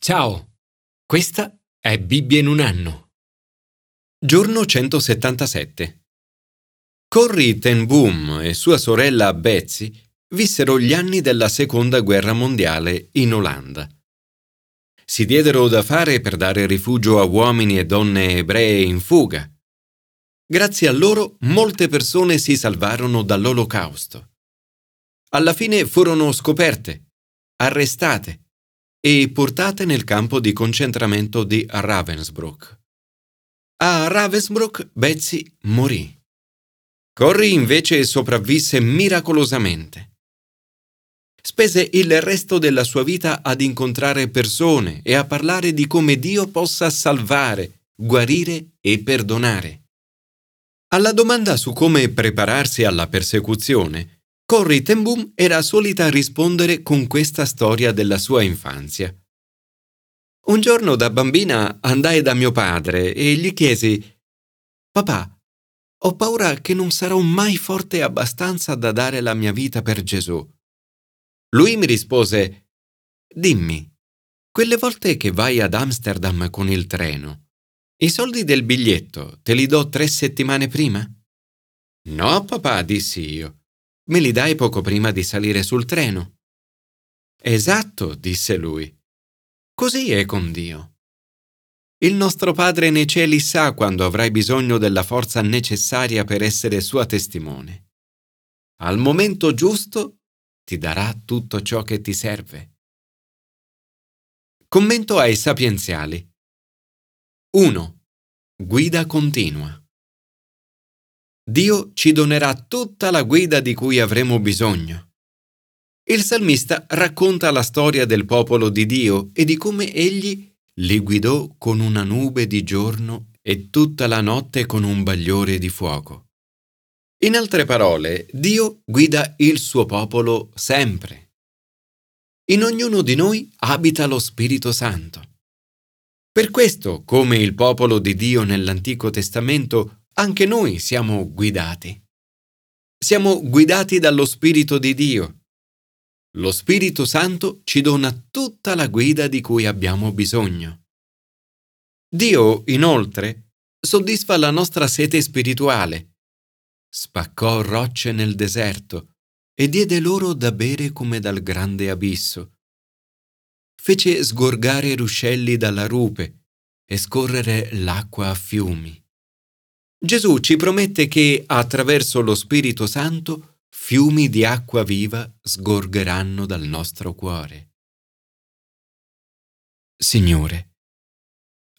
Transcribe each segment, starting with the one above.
Ciao, questa è Bibbia in un anno. Giorno 177. Corrie ten Boom e sua sorella Betsy vissero gli anni della Seconda Guerra Mondiale in Olanda. Si diedero da fare per dare rifugio a uomini e donne ebree in fuga. Grazie a loro molte persone si salvarono dall'Olocausto. Alla fine furono scoperte, arrestate e portate nel campo di concentramento di Ravensbrück. A Ravensbrück Betsy morì. Corrie invece sopravvisse miracolosamente. Spese il resto della sua vita ad incontrare persone e a parlare di come Dio possa salvare, guarire e perdonare. Alla domanda su come prepararsi alla persecuzione, Corrie ten Boom era solita rispondere con questa storia della sua infanzia. Un giorno da bambina andai da mio padre e gli chiesi Papà, ho paura che non sarò mai forte abbastanza da dare la mia vita per Gesù. Lui mi rispose Dimmi, quelle volte che vai ad Amsterdam con il treno, i soldi del biglietto te li do tre settimane prima? No, papà, dissi io. Me li dai poco prima di salire sul treno. Esatto, disse lui. Così è con Dio. Il nostro Padre nei cieli sa quando avrai bisogno della forza necessaria per essere sua testimone. Al momento giusto ti darà tutto ciò che ti serve. Commento ai sapienziali. 1. Guida continua. Dio ci donerà tutta la guida di cui avremo bisogno. Il salmista racconta la storia del popolo di Dio e di come egli li guidò con una nube di giorno e tutta la notte con un bagliore di fuoco. In altre parole, Dio guida il suo popolo sempre. In ognuno di noi abita lo Spirito Santo. Per questo, come il popolo di Dio nell'Antico Testamento anche noi siamo guidati. Siamo guidati dallo Spirito di Dio. Lo Spirito Santo ci dona tutta la guida di cui abbiamo bisogno. Dio, inoltre, soddisfa la nostra sete spirituale. Spaccò rocce nel deserto e diede loro da bere come dal grande abisso. Fece sgorgare ruscelli dalla rupe e scorrere l'acqua a fiumi. Gesù ci promette che attraverso lo Spirito Santo fiumi di acqua viva sgorgeranno dal nostro cuore. Signore,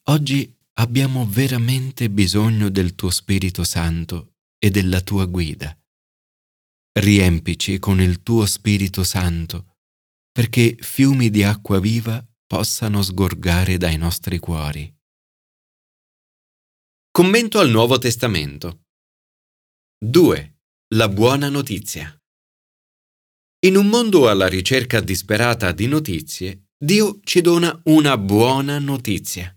oggi abbiamo veramente bisogno del tuo Spirito Santo e della tua guida. Riempici con il tuo Spirito Santo perché fiumi di acqua viva possano sgorgare dai nostri cuori. Commento al Nuovo Testamento. 2. La buona notizia. In un mondo alla ricerca disperata di notizie, Dio ci dona una buona notizia.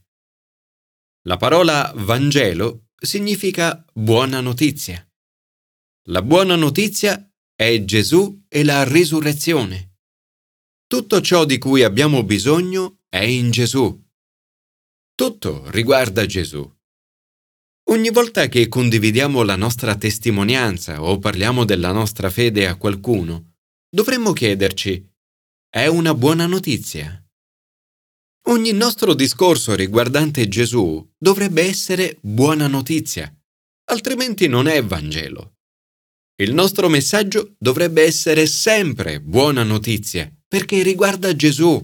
La parola Vangelo significa buona notizia. La buona notizia è Gesù e la risurrezione. Tutto ciò di cui abbiamo bisogno è in Gesù. Tutto riguarda Gesù. Ogni volta che condividiamo la nostra testimonianza o parliamo della nostra fede a qualcuno, dovremmo chiederci, è una buona notizia? Ogni nostro discorso riguardante Gesù dovrebbe essere buona notizia, altrimenti non è Vangelo. Il nostro messaggio dovrebbe essere sempre buona notizia, perché riguarda Gesù,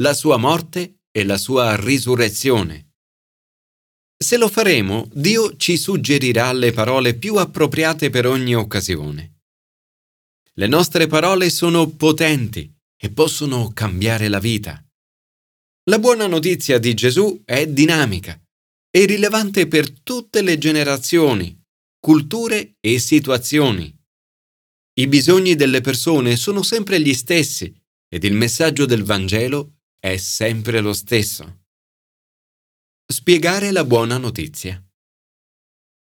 la sua morte e la sua risurrezione. Se lo faremo, Dio ci suggerirà le parole più appropriate per ogni occasione. Le nostre parole sono potenti e possono cambiare la vita. La buona notizia di Gesù è dinamica e rilevante per tutte le generazioni, culture e situazioni. I bisogni delle persone sono sempre gli stessi ed il messaggio del Vangelo è sempre lo stesso. Spiegare la buona notizia.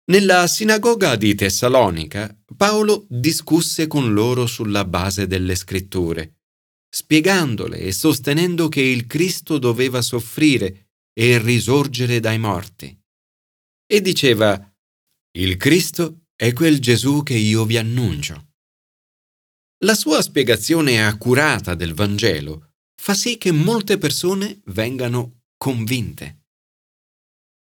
Nella sinagoga di Tessalonica, Paolo discusse con loro sulla base delle scritture, spiegandole e sostenendo che il Cristo doveva soffrire e risorgere dai morti. E diceva, il Cristo è quel Gesù che io vi annuncio. La sua spiegazione accurata del Vangelo fa sì che molte persone vengano convinte.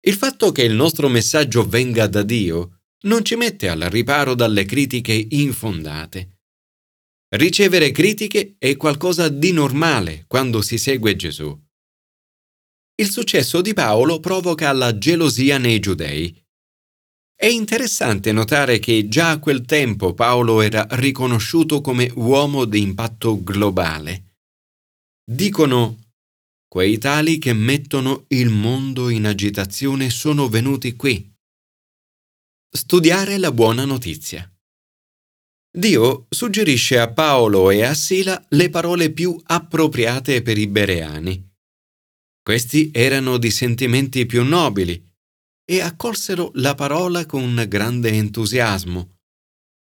Il fatto che il nostro messaggio venga da Dio non ci mette al riparo dalle critiche infondate. Ricevere critiche è qualcosa di normale quando si segue Gesù. Il successo di Paolo provoca la gelosia nei giudei è interessante notare che già a quel tempo Paolo era riconosciuto come uomo di impatto globale. Dicono quei tali che mettono il mondo in agitazione sono venuti qui. Studiare la buona notizia. Dio suggerisce a Paolo e a Sila le parole più appropriate per i bereani. Questi erano di sentimenti più nobili e accolsero la parola con grande entusiasmo,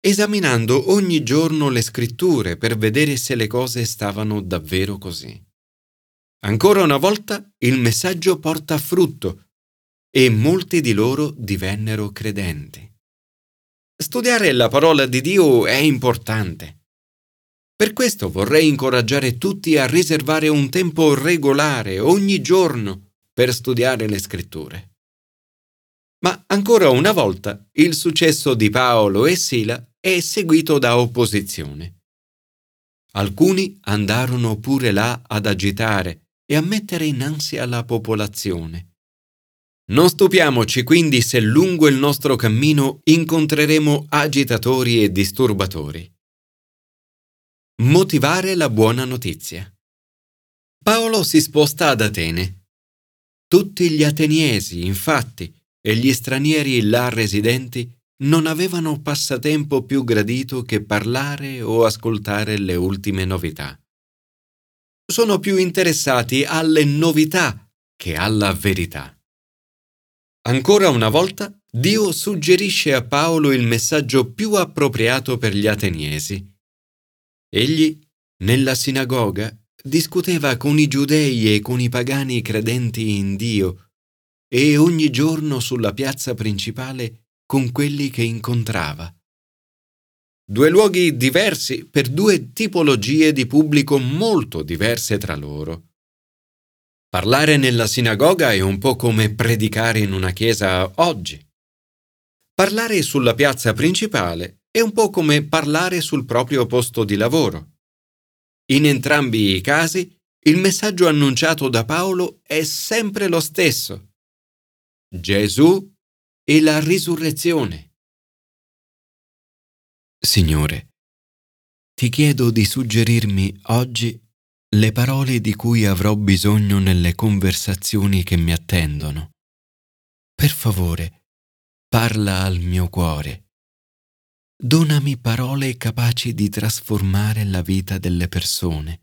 esaminando ogni giorno le scritture per vedere se le cose stavano davvero così. Ancora una volta il messaggio porta frutto e molti di loro divennero credenti. Studiare la parola di Dio è importante. Per questo vorrei incoraggiare tutti a riservare un tempo regolare ogni giorno per studiare le scritture. Ma ancora una volta il successo di Paolo e Sila è seguito da opposizione. Alcuni andarono pure là ad agitare e a mettere in ansia la popolazione. Non stupiamoci quindi se lungo il nostro cammino incontreremo agitatori e disturbatori. Motivare la buona notizia. Paolo si sposta ad Atene. Tutti gli ateniesi, infatti, e gli stranieri là residenti non avevano passatempo più gradito che parlare o ascoltare le ultime novità. Sono più interessati alle novità che alla verità. Ancora una volta, Dio suggerisce a Paolo il messaggio più appropriato per gli ateniesi. Egli, nella sinagoga, discuteva con i giudei e con i pagani credenti in Dio e ogni giorno sulla piazza principale con quelli che incontrava. Due luoghi diversi per due tipologie di pubblico molto diverse tra loro. Parlare nella sinagoga è un po' come predicare in una chiesa oggi. Parlare sulla piazza principale è un po' come parlare sul proprio posto di lavoro. In entrambi i casi, il messaggio annunciato da Paolo è sempre lo stesso Gesù e la risurrezione. Signore, ti chiedo di suggerirmi oggi le parole di cui avrò bisogno nelle conversazioni che mi attendono. Per favore, parla al mio cuore. Donami parole capaci di trasformare la vita delle persone.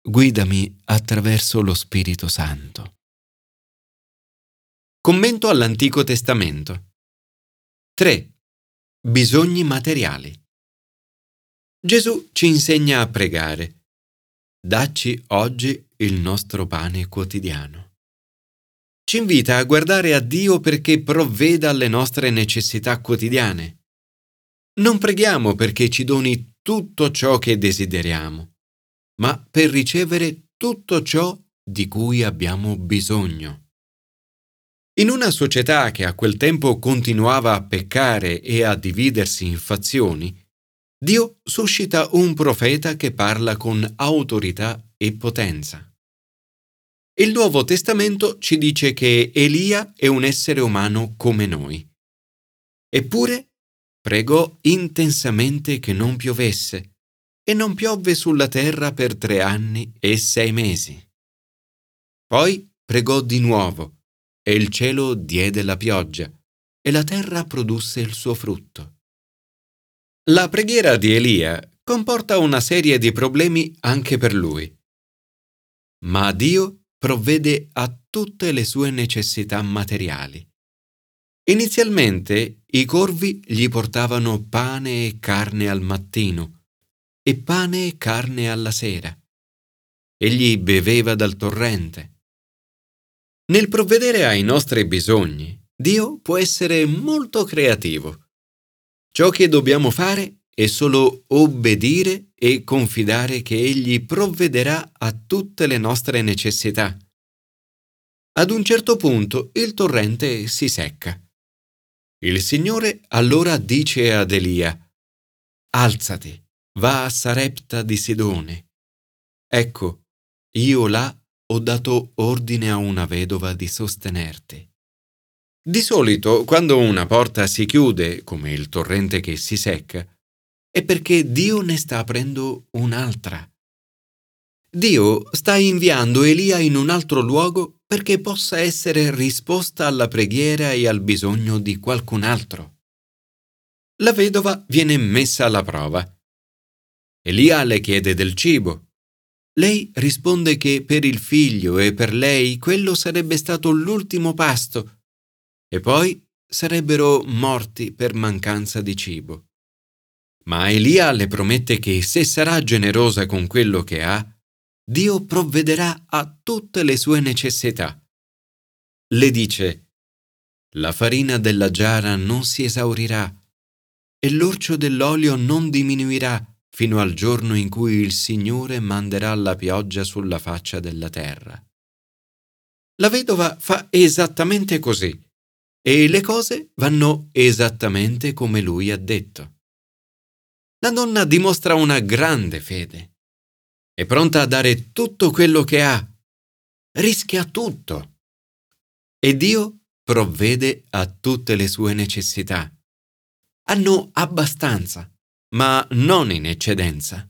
Guidami attraverso lo Spirito Santo. Commento all'Antico Testamento. 3. Bisogni materiali. Gesù ci insegna a pregare. Dacci oggi il nostro pane quotidiano. Ci invita a guardare a Dio perché provveda alle nostre necessità quotidiane. Non preghiamo perché ci doni tutto ciò che desideriamo, ma per ricevere tutto ciò di cui abbiamo bisogno. In una società che a quel tempo continuava a peccare e a dividersi in fazioni, Dio suscita un profeta che parla con autorità e potenza. Il Nuovo Testamento ci dice che Elia è un essere umano come noi. Eppure pregò intensamente che non piovesse, e non piovve sulla terra per tre anni e sei mesi. Poi pregò di nuovo, e il cielo diede la pioggia, e la terra produsse il suo frutto. La preghiera di Elia comporta una serie di problemi anche per lui. Ma Dio provvede a tutte le sue necessità materiali. Inizialmente i corvi gli portavano pane e carne al mattino e pane e carne alla sera. egli beveva dal torrente. Nel provvedere ai nostri bisogni, Dio può essere molto creativo. Ciò che dobbiamo fare è solo obbedire e confidare che Egli provvederà a tutte le nostre necessità. Ad un certo punto il torrente si secca. Il Signore allora dice ad Elia, Alzati, va a Sarepta di Sidone. Ecco, io là ho dato ordine a una vedova di sostenerti. Di solito, quando una porta si chiude, come il torrente che si secca, è perché Dio ne sta aprendo un'altra. Dio sta inviando Elia in un altro luogo perché possa essere risposta alla preghiera e al bisogno di qualcun altro. La vedova viene messa alla prova. Elia le chiede del cibo. Lei risponde che per il figlio e per lei quello sarebbe stato l'ultimo pasto e poi sarebbero morti per mancanza di cibo. Ma Elia le promette che se sarà generosa con quello che ha, Dio provvederà a tutte le sue necessità. Le dice, la farina della giara non si esaurirà e l'orcio dell'olio non diminuirà fino al giorno in cui il Signore manderà la pioggia sulla faccia della terra. La vedova fa esattamente così e le cose vanno esattamente come lui ha detto. La donna dimostra una grande fede. È pronta a dare tutto quello che ha. Rischia tutto. E Dio provvede a tutte le sue necessità. Hanno abbastanza, ma non in eccedenza.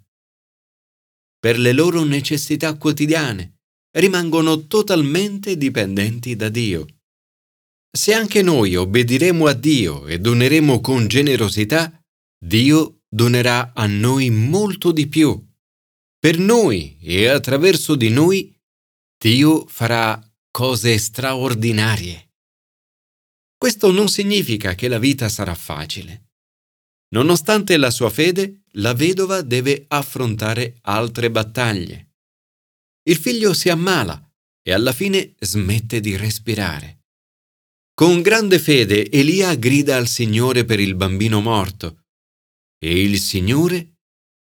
Per le loro necessità quotidiane rimangono totalmente dipendenti da Dio. Se anche noi obbediremo a Dio e doneremo con generosità, Dio donerà a noi molto di più. Per noi e attraverso di noi Dio farà cose straordinarie. Questo non significa che la vita sarà facile. Nonostante la sua fede, la vedova deve affrontare altre battaglie. Il figlio si ammala e alla fine smette di respirare. Con grande fede Elia grida al Signore per il bambino morto e il Signore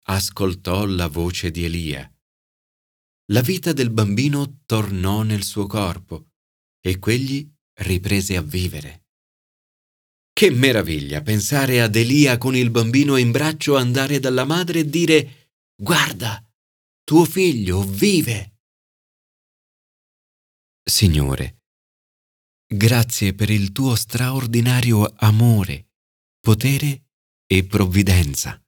ascoltò la voce di Elia. La vita del bambino tornò nel suo corpo e quegli riprese a vivere. Che meraviglia pensare ad Elia con il bambino in braccio andare dalla madre e dire Guarda, tuo figlio vive. Signore, grazie per il tuo straordinario amore, potere e provvidenza.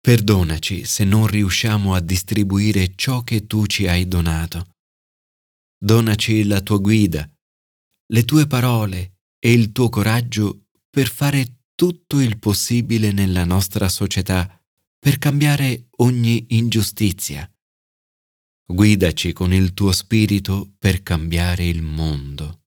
Perdonaci se non riusciamo a distribuire ciò che tu ci hai donato. Donaci la tua guida, le tue parole e il tuo coraggio per fare tutto il possibile nella nostra società per cambiare ogni ingiustizia. Guidaci con il tuo spirito per cambiare il mondo.